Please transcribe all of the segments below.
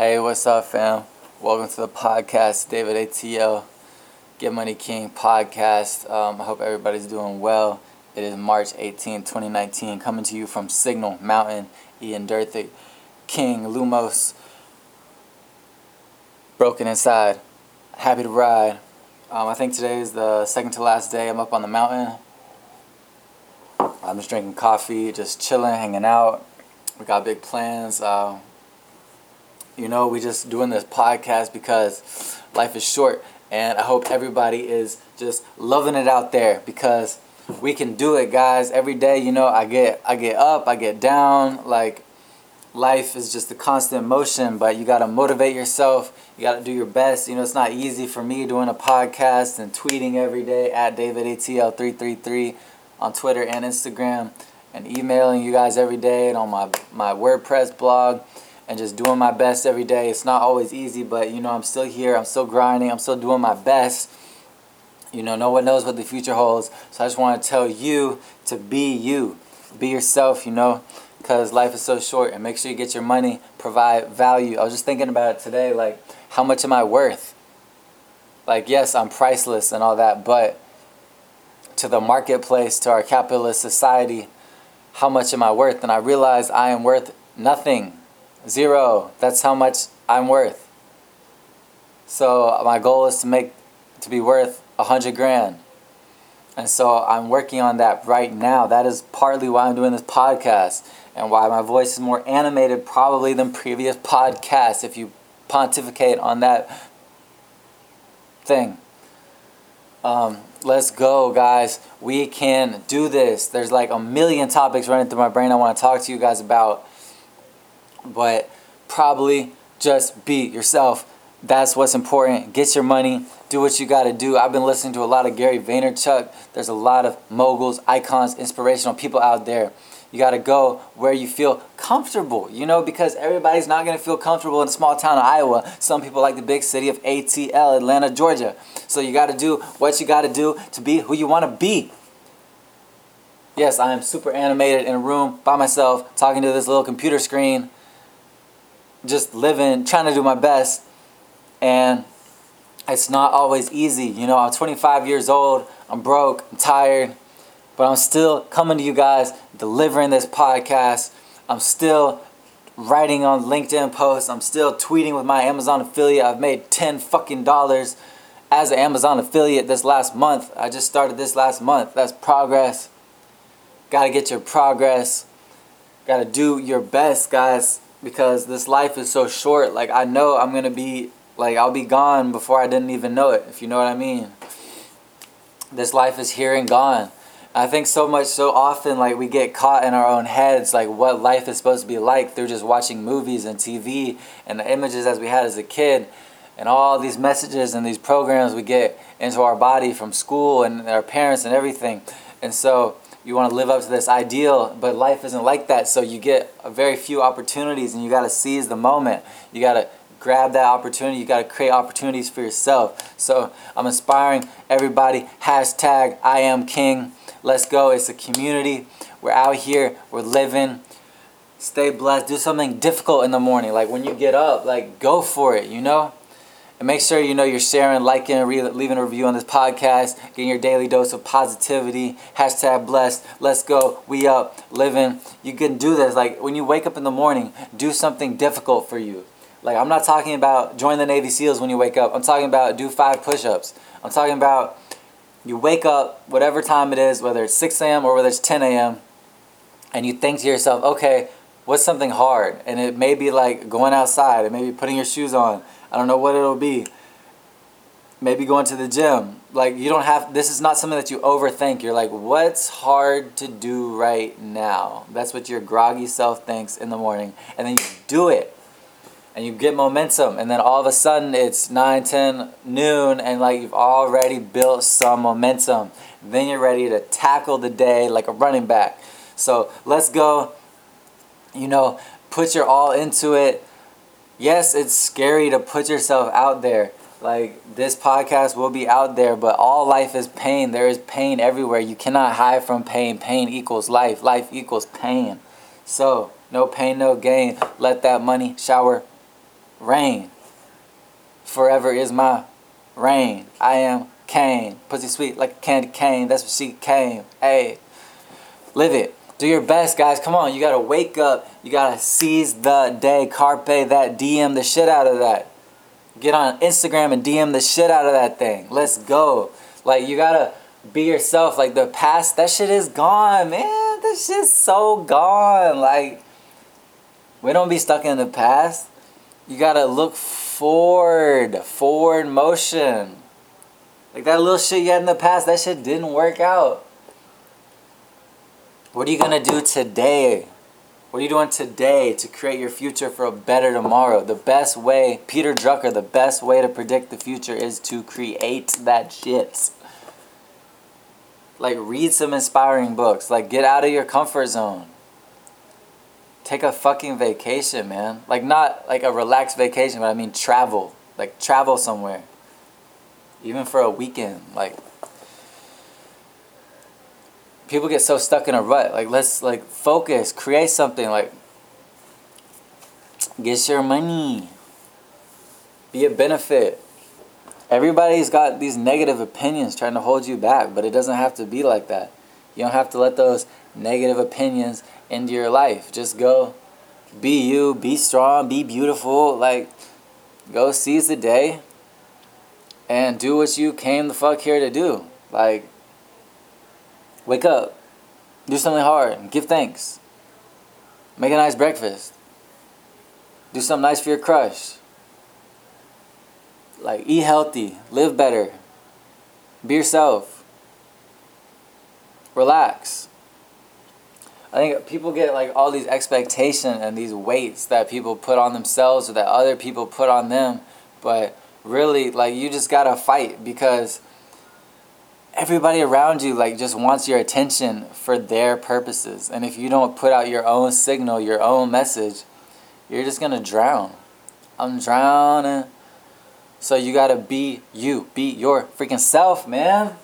Hey, what's up, fam? Welcome to the podcast, David ATL, Get Money King podcast. Um, I hope everybody's doing well. It is March 18, 2019, coming to you from Signal Mountain, Ian Dirthick, King, Lumos, Broken Inside. Happy to ride. Um, I think today is the second to last day I'm up on the mountain. I'm just drinking coffee, just chilling, hanging out. We got big plans. Uh, you know, we're just doing this podcast because life is short, and I hope everybody is just loving it out there because we can do it, guys. Every day, you know, I get I get up, I get down. Like life is just a constant motion, but you gotta motivate yourself. You gotta do your best. You know, it's not easy for me doing a podcast and tweeting every day at DavidATL333 on Twitter and Instagram and emailing you guys every day and on my, my WordPress blog and just doing my best every day. It's not always easy, but you know, I'm still here. I'm still grinding. I'm still doing my best. You know, no one knows what the future holds. So I just want to tell you to be you. Be yourself, you know, because life is so short. And make sure you get your money, provide value. I was just thinking about it today like, how much am I worth? Like, yes, I'm priceless and all that, but to the marketplace, to our capitalist society, how much am I worth? And I realize I am worth nothing. Zero. That's how much I'm worth. So my goal is to make to be worth a hundred grand. And so I'm working on that right now. That is partly why I'm doing this podcast and why my voice is more animated probably than previous podcasts if you pontificate on that thing. Um, let's go, guys. We can do this. There's like a million topics running through my brain I want to talk to you guys about. But probably just be yourself. That's what's important. Get your money. Do what you got to do. I've been listening to a lot of Gary Vaynerchuk. There's a lot of moguls, icons, inspirational people out there. You got to go where you feel comfortable, you know, because everybody's not going to feel comfortable in a small town of Iowa. Some people like the big city of ATL, Atlanta, Georgia. So you got to do what you got to do to be who you want to be. Yes, I am super animated in a room by myself, talking to this little computer screen, just living, trying to do my best. And it's not always easy. You know, I'm 25 years old, I'm broke, I'm tired, but I'm still coming to you guys, delivering this podcast. I'm still writing on LinkedIn posts. I'm still tweeting with my Amazon affiliate. I've made 10 fucking dollars as an Amazon affiliate this last month. I just started this last month. That's progress. Got to get your progress. Got to do your best, guys, because this life is so short. Like, I know I'm to be, like, I'll be gone before I didn't even know it, if you know what I mean. This life is here and gone. I think so much, so often, like we get caught in our own heads, like what life is supposed to be like through just watching movies and TV and the images as we had as a kid, and all these messages and these programs we get into our body from school and our parents and everything. And so you want to live up to this ideal, but life isn't like that. So you get a very few opportunities, and you got to seize the moment. You got to grab that opportunity. You got to create opportunities for yourself. So I'm inspiring everybody. Hashtag I am king. Let's go. It's a community. We're out here. We're living. Stay blessed. Do something difficult in the morning. Like when you get up, like go for it, you know? And make sure you know you're sharing, liking, re- leaving a review on this podcast, getting your daily dose of positivity. Hashtag blessed. Let's go. We up, living. You can do this. Like when you wake up in the morning, do something difficult for you. Like I'm not talking about join the Navy SEALs when you wake up. I'm talking about do five push-ups. I'm talking about you wake up whatever time it is, whether it's 6 a.m. or whether it's 10 a.m., and you think to yourself, okay, what's something hard? And it may be like going outside, it may be putting your shoes on. I don't know what it'll be. Maybe going to the gym. Like you don't have this is not something that you overthink. You're like, what's hard to do right now? That's what your groggy self thinks in the morning. And then you do it and you get momentum and then all of a sudden it's 9 10 noon and like you've already built some momentum then you're ready to tackle the day like a running back so let's go you know put your all into it yes it's scary to put yourself out there like this podcast will be out there but all life is pain there is pain everywhere you cannot hide from pain pain equals life life equals pain so no pain no gain let that money shower rain. Forever is my reign. I am Kane. Pussy sweet like a candy cane. That's what she came. Hey, live it. Do your best, guys. Come on. You gotta wake up. You gotta seize the day. Carpe that. DM the shit out of that. Get on Instagram and DM the shit out of that thing. Let's go. Like, you gotta be yourself. Like, the past, that shit is gone, man. That shit's so gone. Like, we don't be stuck in the past. You gotta look forward. Forward motion. Like that little shit you had in the past, that shit didn't work out. What are you gonna do today? What are you doing today to create your future for a better tomorrow? The best way, Peter Drucker, the best way to predict the future is to create that shit. Like, read some inspiring books. Like, get out of your comfort zone. Take a fucking vacation, man. Like, not like a relaxed vacation, but I mean travel. Like, travel somewhere even for a weekend like people get so stuck in a rut. Like let's like focus create something like get your money be a benefit. Everybody's got these negative opinions trying to hold you back but it doesn't have to be like that. You don't have to let those negative opinions into your life. Just go be you be strong be beautiful like go seize the day and do what you came the fuck here to do. Like, wake up, do something hard, give thanks, make a nice breakfast, do something nice for your crush. Like, eat healthy, live better, be yourself, relax. I think people get like all these expectations and these weights that people put on themselves or that other people put on them, but really like you just gotta fight because everybody around you like just wants your attention for their purposes. And if you don't put out your own signal your own message you're just gonna drown. I'm drowning. So you gotta be you. Be your freaking self man.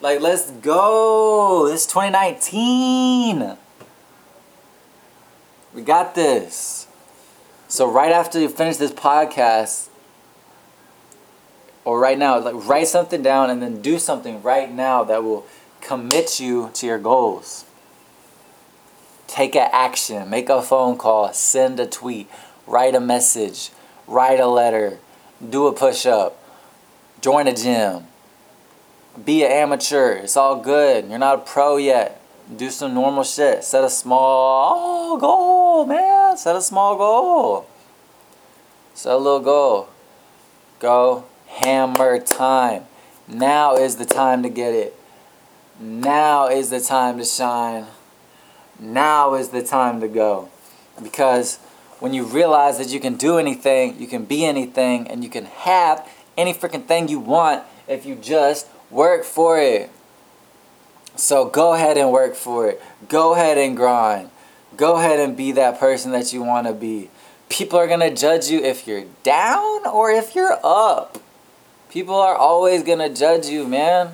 Like let's go. It's 2019 we got this. So right after you finish this podcast or right now like write something down and then do something right now that will commit you to your goals. Take an action. Make a phone call. Send a tweet. Write a message. Write a letter. Do a push-up. Join a gym. Be an amateur. It's all good. You're not a pro yet. Do some normal shit. Set a small goal man. Set a small goal. Set a little goal. Go hammer time. Now is the time to get it. Now is the time to shine. Now is the time to go. Because when you realize that you can do anything, you can be anything, and you can have any freaking thing you want if you just work for it. So go ahead and work for it. Go ahead and grind. Go ahead and be that person that you want to be. People are going to judge you if you're down or if you're up. People are always gonna judge you, man.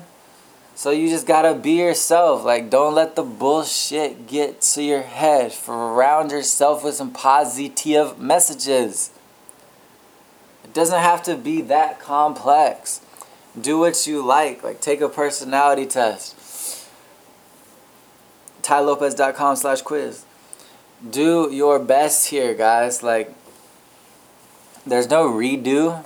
So you just gotta be yourself. Like, don't let the bullshit get to your head. Surround yourself with some positive messages. It doesn't have to be that complex. Do what you like. Like, take a personality test. TaiLopez.com slash quiz. Do your best here, guys. Like, there's no redo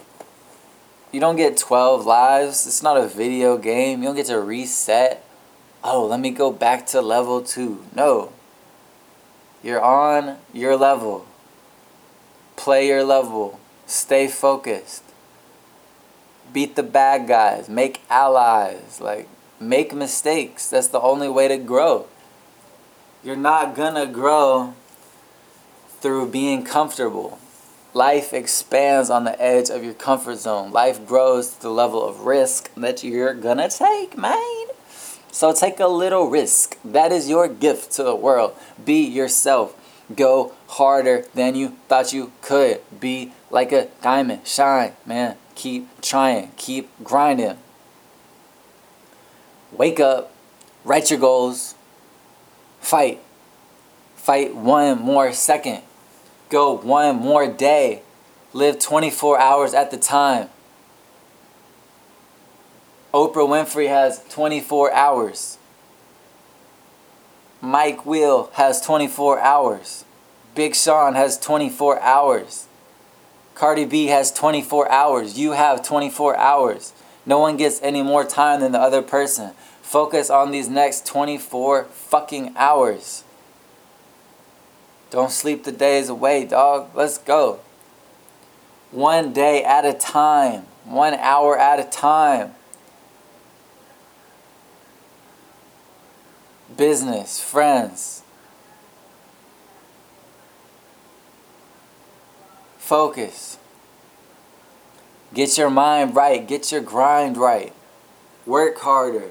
you don't get 12 lives. It's not a video game. You don't get to reset. Oh, let me go back to level 2. No. You're on your level. Play your level. Stay focused. Beat the bad guys. Make allies. Like, make mistakes. That's the only way to grow. You're not gonna grow through being comfortable. Life expands on the edge of your comfort zone. Life grows to the level of risk that you're gonna take, man. So take a little risk. That is your gift to the world. Be yourself. Go harder than you thought you could. Be like a diamond. Shine, man. Keep trying. Keep grinding. Wake up. Write your goals. Fight. Fight one more second go one more day. live 24 hours at the time. Oprah Winfrey has 24 hours. Mike Will has 24 hours. Big Sean has 24 hours. Cardi B has 24 hours. You have 24 hours. No one gets any more time than the other person. Focus on these next 24 fucking hours. Don't sleep the days away, dog. Let's go. One day at a time, one hour at a time. Business, friends. Focus. Get your mind right. Get your grind right. Work harder.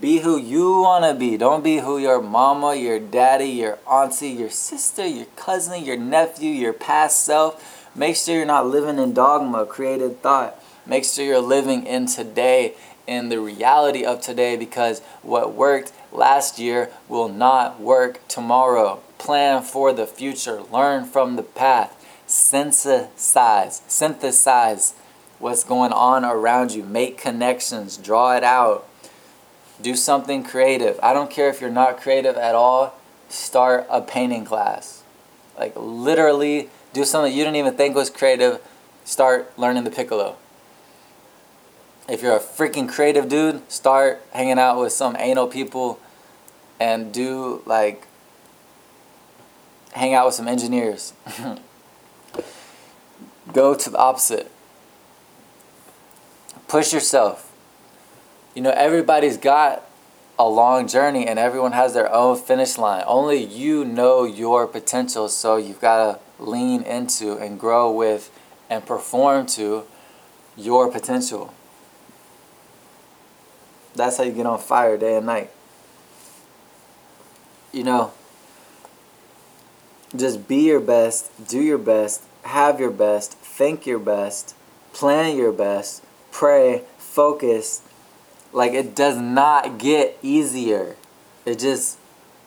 Be who you want to be. Don't be who your mama, your daddy, your auntie, your sister, your cousin, your nephew, your past self. Make sure you're not living in dogma, created thought. Make sure you're living in today, in the reality of today, because what worked last year will not work tomorrow. Plan for the future. Learn from the path. Synthesize. Synthesize what's going on around you. Make connections. Draw it out do something creative. I don't care if you're not creative at all, start a painting class. Like literally do something you didn't even think was creative, start learning the piccolo. If you're a freaking creative dude, start hanging out with some anal people and do like hang out with some engineers. Go to the opposite. Push yourself you know, everybody's got a long journey and everyone has their own finish line. Only you know your potential, so you've got to lean into and grow with and perform to your potential. That's how you get on fire day and night. You know, just be your best, do your best, have your best, think your best, plan your best, pray, focus, like it does not get easier. It just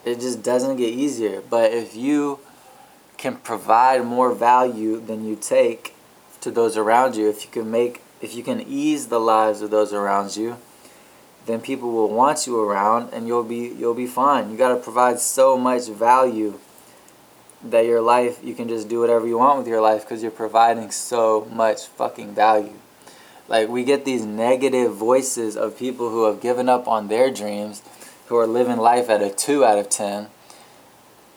it just doesn't get easier. But if you can provide more value than you take to those around you, if you can make if you can ease the lives of those around you, then people will want you around and you'll be you'll be fine. You got to provide so much value that your life you can just do whatever you want with your life because you're providing so much fucking value. Like we get these negative voices of people who have given up on their dreams, who are living life at a 2 out of 10.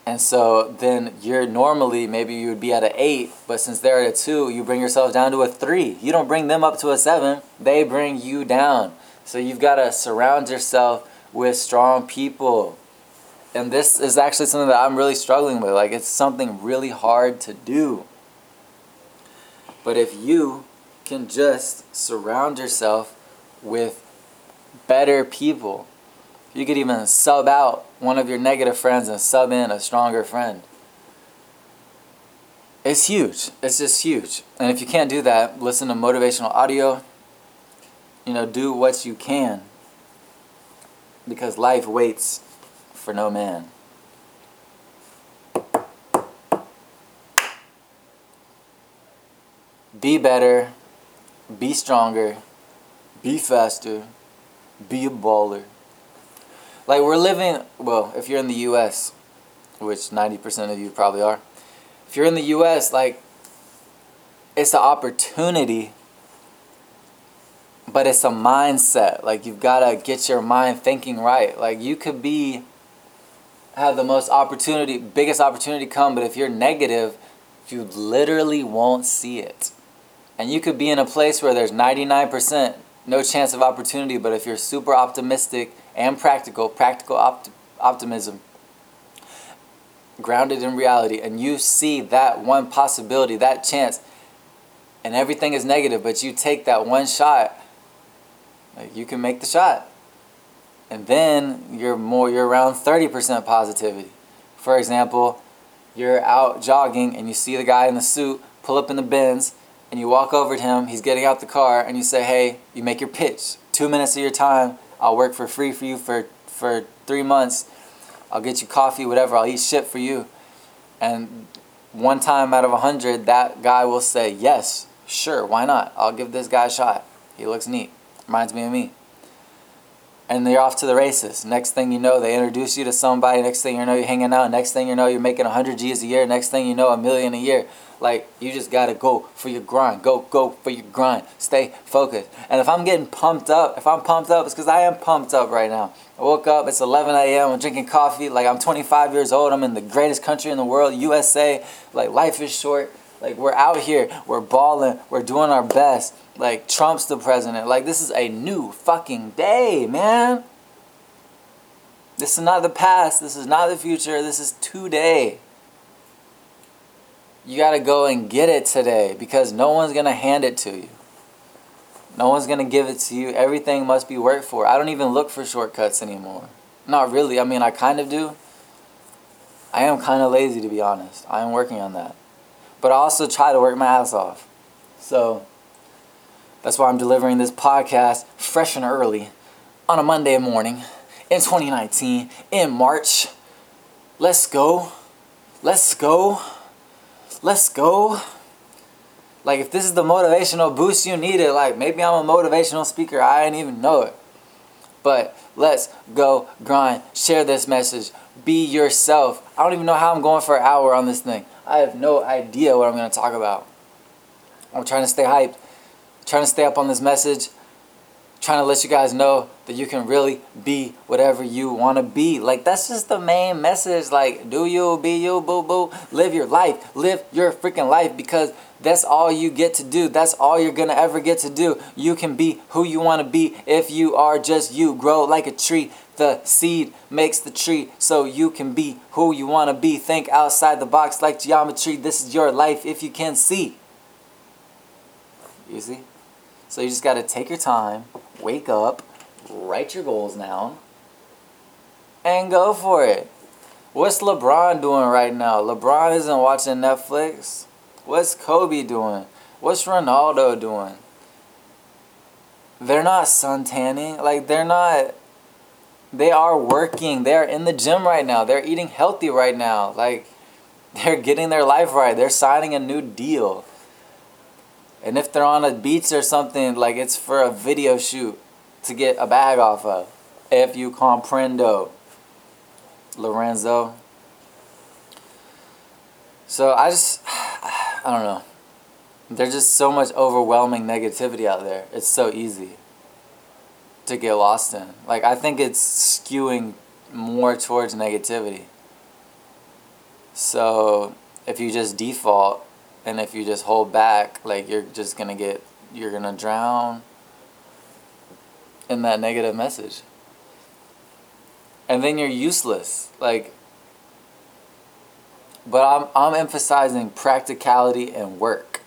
And so then you're normally maybe you would be at an 8, but since they're at a 2, you bring yourself down to a 3. You don't bring them up to a 7, they bring you down. So you've got to surround yourself with strong people. And this is actually something that I'm really struggling with. Like it's something really hard to do. But if you can just surround yourself with better people. You could even sub out one of your negative friends and sub in a stronger friend. It's huge. It's just huge. And if you can't do that, listen to motivational audio. You know, do what you can. Because life waits for no man. Be better be stronger, be faster, be a baller. Like we're living, well, if you're in the US, which 90% of you probably are, if you're in the US, like it's an opportunity, but it's a mindset. Like you've got to get your mind thinking right. Like you could be have the most opportunity, biggest opportunity come, but if you're negative, you literally won't see it. And you could be in a place where there's 99% no chance of opportunity, but if you're super optimistic and practical, practical opt- optimism, grounded in reality, and you see that one possibility, that chance, and everything is negative, but you take that one shot, like you can make the shot. And then you're more you're around 30% positivity. For example, you're out jogging and you see the guy in the suit pull up in the Benz and you walk over to him, he's getting out the car, and you say, hey, you make your pitch. Two minutes of your time, I'll work for free for you for, for three months. I'll get you coffee, whatever, I'll eat shit for you. And one time out of a hundred, that guy will say, yes, sure, why not? I'll give this guy a shot. He looks neat. Reminds me of me. And they're off to the races. Next thing you know, they introduce you to somebody. Next thing you know, you're hanging out. Next thing you know, you're making 100 G's a year. Next thing you know, a million a year. Like, you just got to go for your grind. Go, go for your grind. Stay focused. And if I'm getting pumped up, if I'm pumped up, it's because I am pumped up right now. I woke up, it's 11 a.m., I'm drinking coffee. Like, I'm 25 years old. I'm in the greatest country in the world, USA. Like, life is short. Like, we're out here. We're balling. We're doing our best. Like, Trump's the president. Like, this is a new fucking day, man. This is not the past. This is not the future. This is today you got to go and get it today because no one's going to hand it to you. No one's going to give it to you. Everything must be worked for. I don't even look for shortcuts anymore. Not really. I mean, I kind of do. I am kind of lazy to be honest. I am working on that. But I also try to work my ass off. So that's why I'm delivering this podcast fresh and early on a Monday morning in 2019 in March. Let's go. Let's go. Let's go. Like, if this is the motivational boost you needed, like, maybe I'm a motivational speaker. I didn't even know it. But let's go grind. Share this message. Be yourself. I don't even know how I'm going for an hour on this thing. I have no idea what I'm going to talk about. I'm trying to stay hyped, trying to stay up on this message, trying to let you guys know that you can really be whatever you want to be. Like that's just the main message. Like do you be you boo boo. Live your life. Live your freaking life because that's all you get to do. That's all you're going to ever get to do. You can be who you want to be if you are just you. Grow like a tree. The seed makes the tree so you can be who you want to be. Think outside the box like geometry. This is your life if you can see. You see? So you just got to take your time, wake up, write your goals down, and go for it. What's LeBron doing right now? LeBron isn't watching Netflix. What's Kobe doing? What's Ronaldo doing? They're not suntanning. Like, they're not. They are working. They are in the gym right now. They're eating healthy right now. Like, they're getting their life right. They're signing a new deal. And if they're on a beach or something, like it's for a video shoot to get a bag off of. If you comprendo. Lorenzo. So I just, I don't know. There's just so much overwhelming negativity out there. It's so easy to get lost in. Like, I think it's skewing more towards negativity. So if you just default and if you just hold back, like you're just gonna get, you're gonna drown in that negative message. And then you're useless. Like, but I'm, I'm emphasizing practicality and work.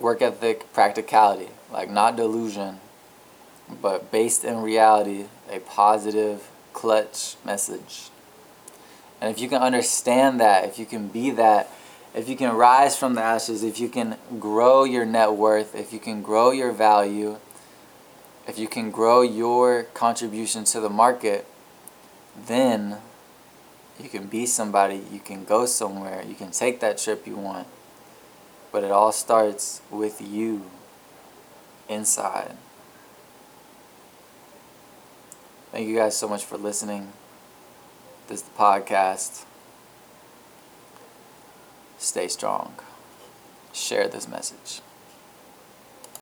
Work ethic, practicality. Like, not delusion, but based in reality, a positive, clutch message. And if you can understand that, if you can be that, if you can rise from the ashes, if you can grow your net worth, if you can grow your value, if you can grow your contribution to the market, then you can be somebody, you can go somewhere, you can take that trip you want. But it all starts with you inside. Thank you guys so much for listening. This is the podcast. Stay strong. Share this message.